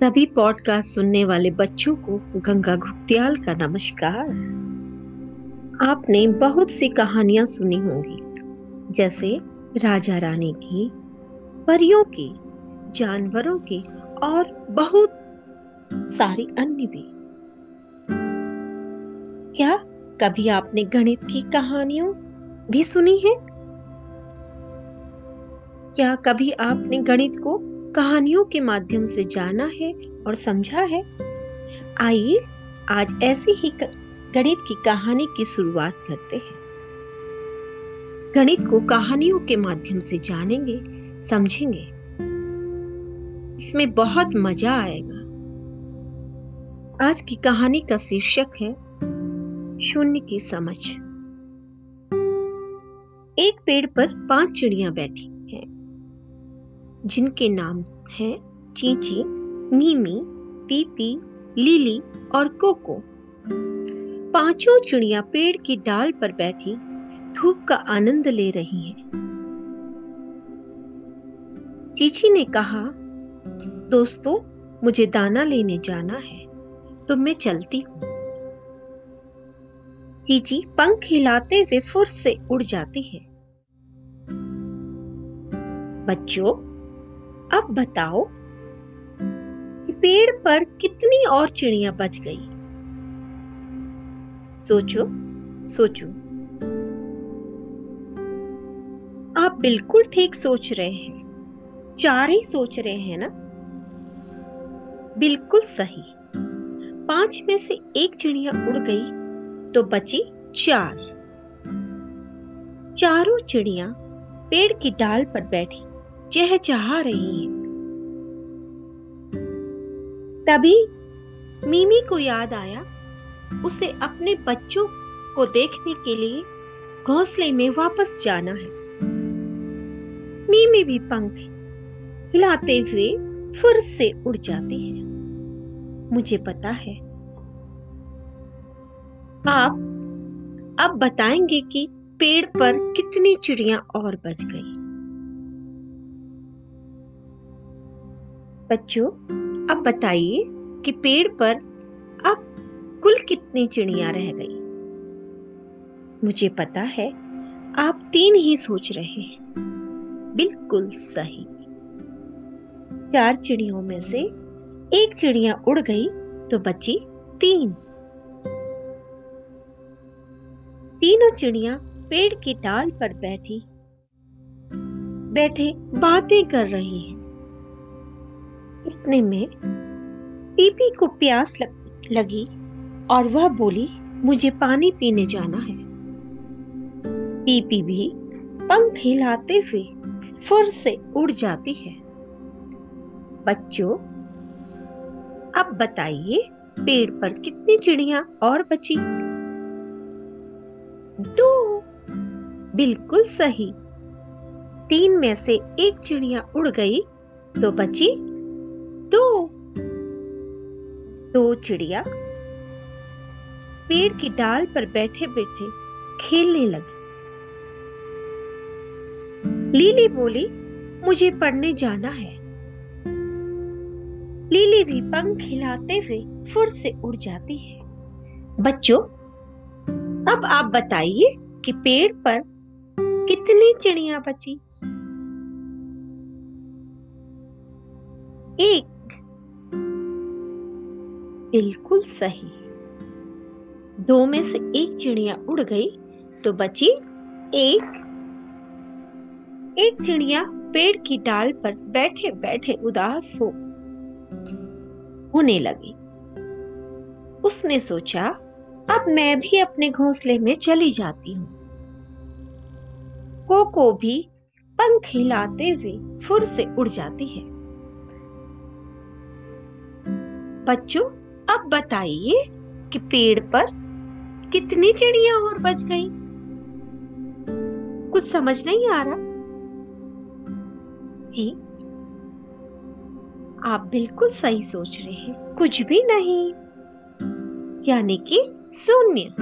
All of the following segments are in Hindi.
सभी पॉडकास्ट सुनने वाले बच्चों को गंगा घुग्त्याल का नमस्कार। आपने बहुत सी कहानियाँ सुनी होंगी, जैसे राजा रानी की, परियों की, जानवरों की और बहुत सारी अन्य भी। क्या कभी आपने गणित की कहानियों भी सुनी है? क्या कभी आपने गणित को कहानियों के माध्यम से जाना है और समझा है। आइए आज ऐसी ही गणित की कहानी की शुरुआत करते हैं। गणित को कहानियों के माध्यम से जानेंगे, समझेंगे। इसमें बहुत मज़ा आएगा। आज की कहानी का शीर्षक है, शून्य की समझ। एक पेड़ पर पाँच चिड़िया बैठी। जिनके नाम हैं चींची मीमी पीपी, लीली और कोको। पाँचों चिड़िया पेड़ की डाल पर बैठी धूप का आनंद ले रही हैं। चीची ने कहा, दोस्तों, मुझे दाना लेने जाना है तो मैं चलती हूँ। चीची पंख हिलाते हुए फुर से उड़ जाती है। बच्चों अब बताओ, पेड़ पर कितनी और चिड़िया बच गई? सोचो सोचो। आप बिल्कुल ठीक सोच रहे हैं, चार ही सोच रहे हैं ना? बिल्कुल सही। पाँच में से एक चिड़िया उड़ गई तो बची चार। चारों चिड़िया पेड़ की डाल पर बैठी। चहचहा रही है। तभी मीमी को याद आया, उसे अपने बच्चों को देखने के लिए घोंसले में वापस जाना है। मीमी भी पंख हिलाते हुए फुर से उड़ जाती है। मुझे पता है। आप अब बताएँगे कि पेड़ पर कितनी चिड़िया और बच गई। बच्चों अब बताइए कि पेड़ पर अब कुल कितनी चिड़िया रह गई? मुझे पता है आप तीन ही सोच रहे हैं। बिल्कुल सही। चार चिड़ियों में से एक चिड़िया उड़ गई तो बची तीन। तीनों चिड़िया पेड़ की डाल पर बैठी, बैठे बातें कर रही हैं। इतने में पीपी को प्यास लग, लगी और वह बोली मुझे पानी पीने जाना है। पीपी भी पंख हिलाते हुए फुर से उड़ जाती है। बच्चों अब बताइए पेड़ पर कितनी चिड़िया और बची? दो। बिल्कुल सही। तीन में से एक चिड़िया उड़ गई तो बची दो। दो चिड़िया पेड़ की डाल पर बैठे बैठे खेलने लगी। लीली बोली, मुझे पढ़ने जाना है। लीली भी पंख हिलाते हुए फुर से उड़ जाती है। बच्चों, अब आप बताइए कि पेड़ पर कितनी चिड़िया बची? एक बिल्कुल सही। दो में से एक चिड़िया उड़ गई तो बची एक। एक चिड़िया पेड़ की डाल पर बैठे बैठे उदास हो होने लगी। उसने सोचा, अब मैं भी अपने घोंसले में चली जाती हूँ। कोको भी पंख हिलाते हुए फुर से उड़ जाती है। बच्चों अब बताइए कि पेड़ पर कितनी चिड़िया और बच गई? कुछ समझ नहीं आ रहा। जी। आप बिल्कुल सही सोच रहे हैं। कुछ भी नहीं। यानी कि शून्य।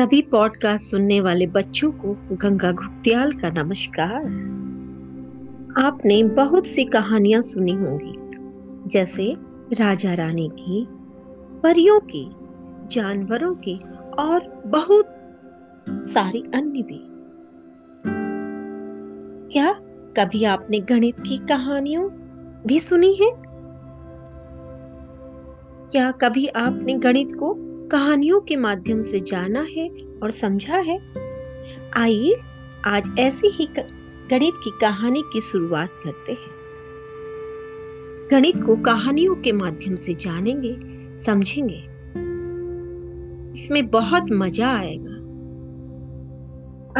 सभी पॉडकास्ट सुनने वाले बच्चों को गंगा घुप्तियाल का नमस्कार। आपने बहुत सी कहानियाँ सुनी होंगी, जैसे राजा रानी की, परियों की, जानवरों की और बहुत सारी अन्य भी। क्या कभी आपने गणित की कहानियों भी सुनी है? क्या कभी आपने गणित को कहानियों के माध्यम से जाना है और समझा है। आइए आज ऐसी ही गणित की कहानी की शुरुआत करते हैं। गणित को कहानियों के माध्यम से जानेंगे, समझेंगे। इसमें बहुत मज़ा आएगा।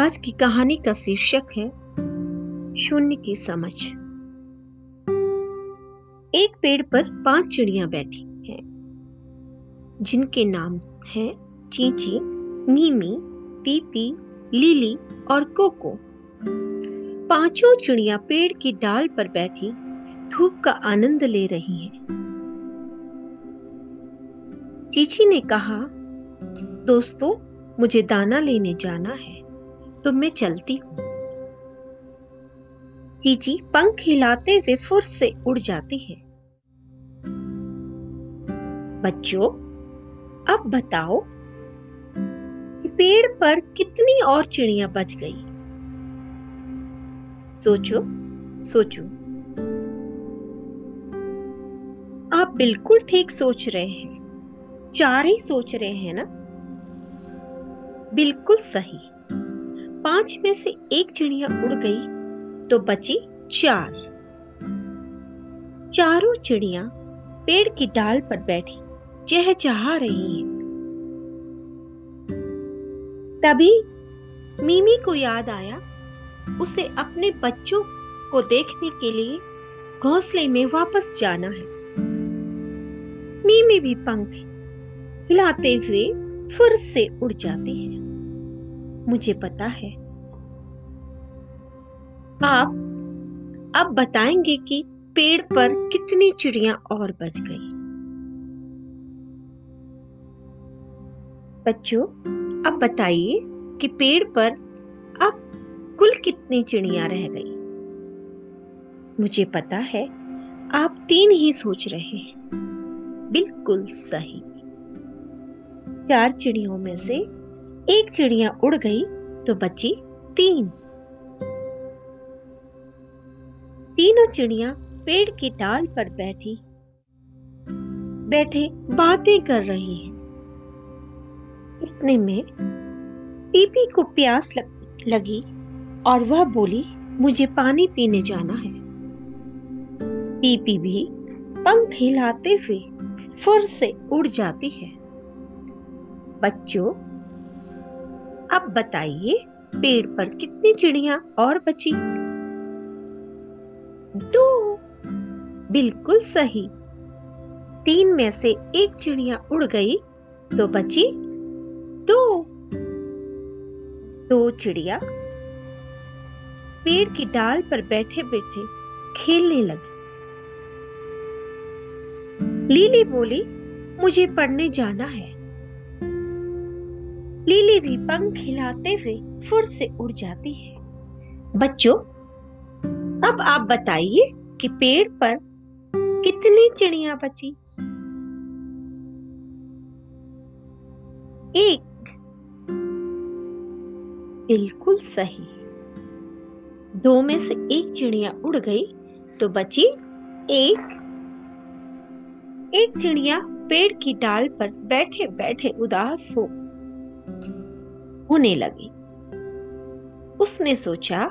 आज की कहानी का शीर्षक है, शून्य की समझ। एक पेड़ पर पाँच चिड़िया बैठी। जिनके नाम हैं चींची मीमी पीपी, लीली और कोको। पाँचों चिड़िया पेड़ की डाल पर बैठी धूप का आनंद ले रही हैं। चीची ने कहा, दोस्तों, मुझे दाना लेने जाना है तो मैं चलती हूँ। चीची पंख हिलाते हुए फुर से उड़ जाती है। बच्चों अब बताओ पेड़ पर कितनी और चिड़िया बच गई? सोचो सोचो। आप बिल्कुल ठीक सोच रहे हैं। चार ही सोच रहे हैं ना? बिल्कुल सही। पाँच में से एक चिड़िया उड़ गई तो बची चार। चारों चिड़िया पेड़ की डाल पर बैठी। चहचहा रही हैं। तभी मीमी को याद आया, उसे अपने बच्चों को देखने के लिए घोंसले में वापस जाना है। मीमी भी पंख हिलाते हुए फुर से उड़ जाती है। मुझे पता है। आप अब बताएँगे कि पेड़ पर कितनी चिड़िया और बच गई। बच्चों, अब बताइए कि पेड़ पर अब कुल कितनी चिड़िया रह गई? मुझे पता है आप तीन ही सोच रहे हैं। बिल्कुल सही। चार चिड़ियों में से एक चिड़िया उड़ गई तो बची तीन। तीनों चिड़िया पेड़ की डाल पर बैठी। बैठे बातें कर रही हैं। इतने में पीपी को प्यास लग, लगी और वह बोली मुझे पानी पीने जाना है। पीपी भी पंख हिलाते हुए फुर से उड़ जाती है। बच्चों अब बताइए पेड़ पर कितनी चिड़िया और बची? दो। बिल्कुल सही। तीन में से एक चिड़िया उड़ गई तो बची दो चिड़िया पेड़ की डाल पर बैठे बैठे खेलने लगी। लीली बोली, मुझे पढ़ने जाना है। लीली भी पंख हिलाते हुए फुर से उड़ जाती है। बच्चों, अब आप बताइए कि पेड़ पर कितनी चिड़िया बची? एक बिल्कुल सही। दो में से एक चिड़िया उड़ गई तो बची एक। एक चिड़िया पेड़ की डाल पर बैठे बैठे उदास हो होने लगी। उसने सोचा,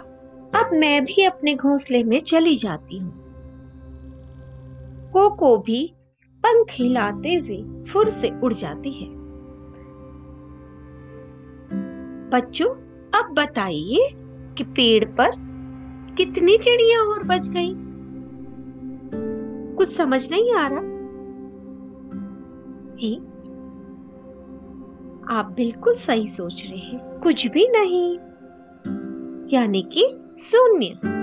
अब मैं भी अपने घोंसले में चली जाती हूँ। कोको भी पंख हिलाते हुए फुर से उड़ जाती है। बच्चों अब बताइए कि पेड़ पर कितनी चिड़िया और बच गई? कुछ समझ नहीं आ रहा। जी। आप बिल्कुल सही सोच रहे हैं, कुछ भी नहीं। यानी कि शून्य।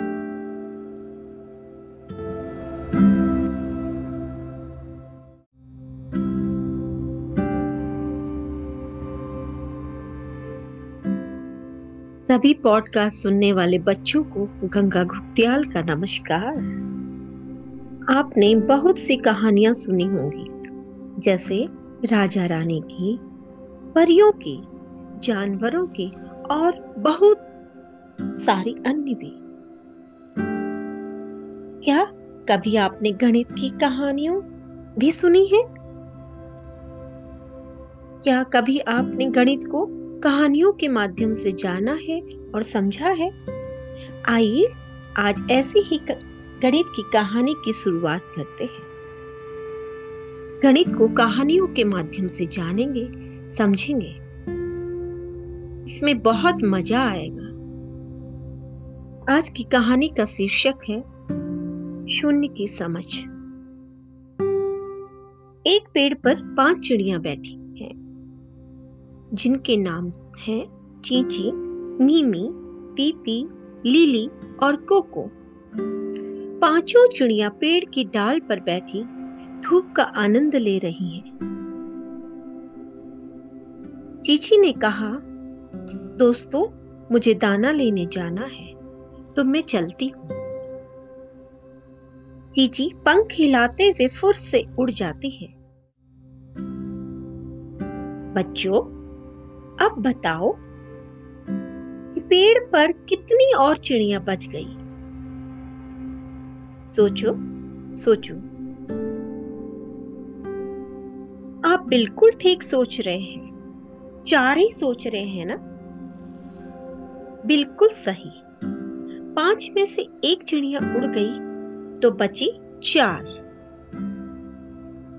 सभी पॉडकास्ट सुनने वाले बच्चों को गंगा घुप्तियाल का नमस्कार। आपने बहुत सी कहानियाँ सुनी होंगी, जैसे राजा रानी की, परियों की, जानवरों की और बहुत सारी अन्य भी। क्या कभी आपने गणित की कहानियों भी सुनी है? क्या कभी आपने गणित को कहानियों के माध्यम से जाना है और समझा है। आइए आज ऐसी ही गणित की कहानी की शुरुआत करते हैं। गणित को कहानियों के माध्यम से जानेंगे, समझेंगे। इसमें बहुत मज़ा आएगा। आज की कहानी का शीर्षक है, शून्य की समझ। एक पेड़ पर पाँच चिड़िया बैठी। जिनके नाम हैं चींची मीमी पीपी, लिली और कोको। पाँचों चिड़िया पेड़ की डाल पर बैठी धूप का आनंद ले रही हैं। चीची ने कहा, दोस्तों, मुझे दाना लेने जाना है तो मैं चलती हूँ। चीची पंख हिलाते हुए फुर से उड़ जाती है। बच्चों अब बताओ पेड़ पर कितनी और चिड़िया बच गई? सोचो सोचो। आप बिल्कुल ठीक सोच रहे हैं। चार ही सोच रहे हैं ना? बिल्कुल सही। पाँच में से एक चिड़िया उड़ गई तो बची चार।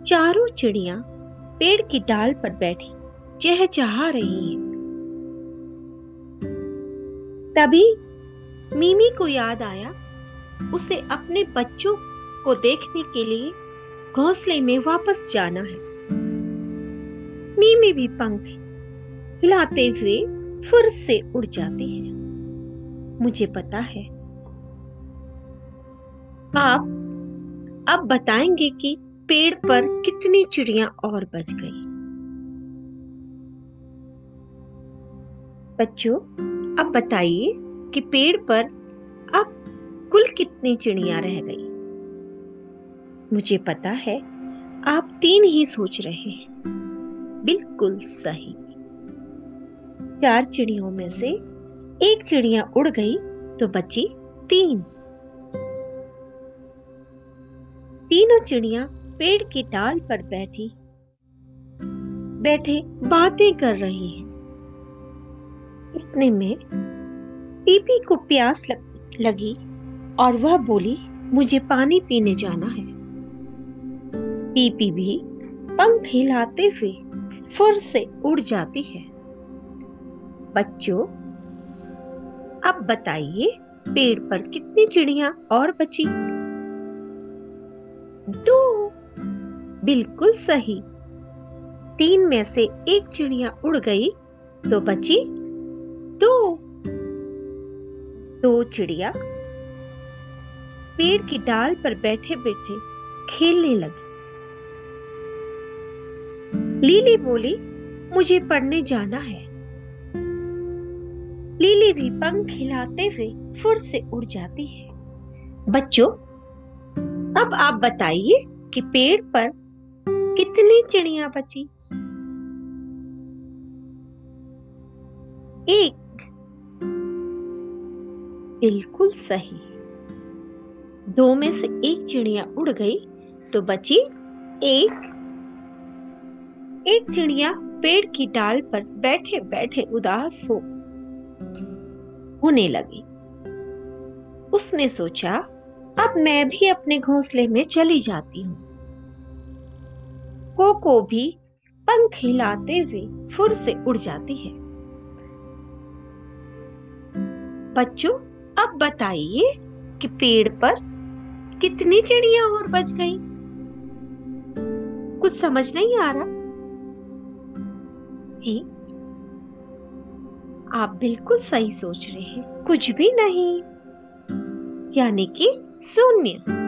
चारों चिड़िया पेड़ की डाल पर बैठी। चहचहा रही है। तभी मीमी को याद आया, उसे अपने बच्चों को देखने के लिए घोंसले में वापस जाना है। मीमी भी पंख हिलाते हुए फुर से उड़ जाती है। मुझे पता है। आप अब बताएँगे कि पेड़ पर कितनी चिड़िया और बच गई। बच्चों, अब बताइए कि पेड़ पर अब कुल कितनी चिड़िया रह गई? मुझे पता है आप तीन ही सोच रहे हैं। बिल्कुल सही। चार चिड़ियों में से एक चिड़िया उड़ गई तो बची तीन। तीनों चिड़िया पेड़ की डाल पर बैठी, बैठे बातें कर रही हैं। इतने में पीपी को प्यास लग, लगी और वह बोली मुझे पानी पीने जाना है। पीपी भी पंख हिलाते हुए फुर से उड़ जाती है। बच्चों अब बताइए पेड़ पर कितनी चिड़िया और बची? दो। बिल्कुल सही। तीन में से एक चिड़िया उड़ गई तो बची दो चिड़िया पेड़ की डाल पर बैठे बैठे खेलने लगी। लीली बोली, मुझे पढ़ने जाना है। लीली भी पंख हिलाते हुए फुर से उड़ जाती है। बच्चों, अब आप बताइए कि पेड़ पर कितनी चिड़िया बची? एक बिल्कुल सही। दो में से एक चिड़िया उड़ गई तो बची एक। एक चिड़िया पेड़ की डाल पर बैठे बैठे उदास हो होने लगी। उसने सोचा, अब मैं भी अपने घोंसले में चली जाती हूँ। कोको भी पंख हिलाते हुए फुर से उड़ जाती है। बच्चों अब बताइए कि पेड़ पर कितनी चिड़िया और बच गई? कुछ समझ नहीं आ रहा। जी। आप बिल्कुल सही सोच रहे हैं, कुछ भी नहीं। यानी कि शून्य।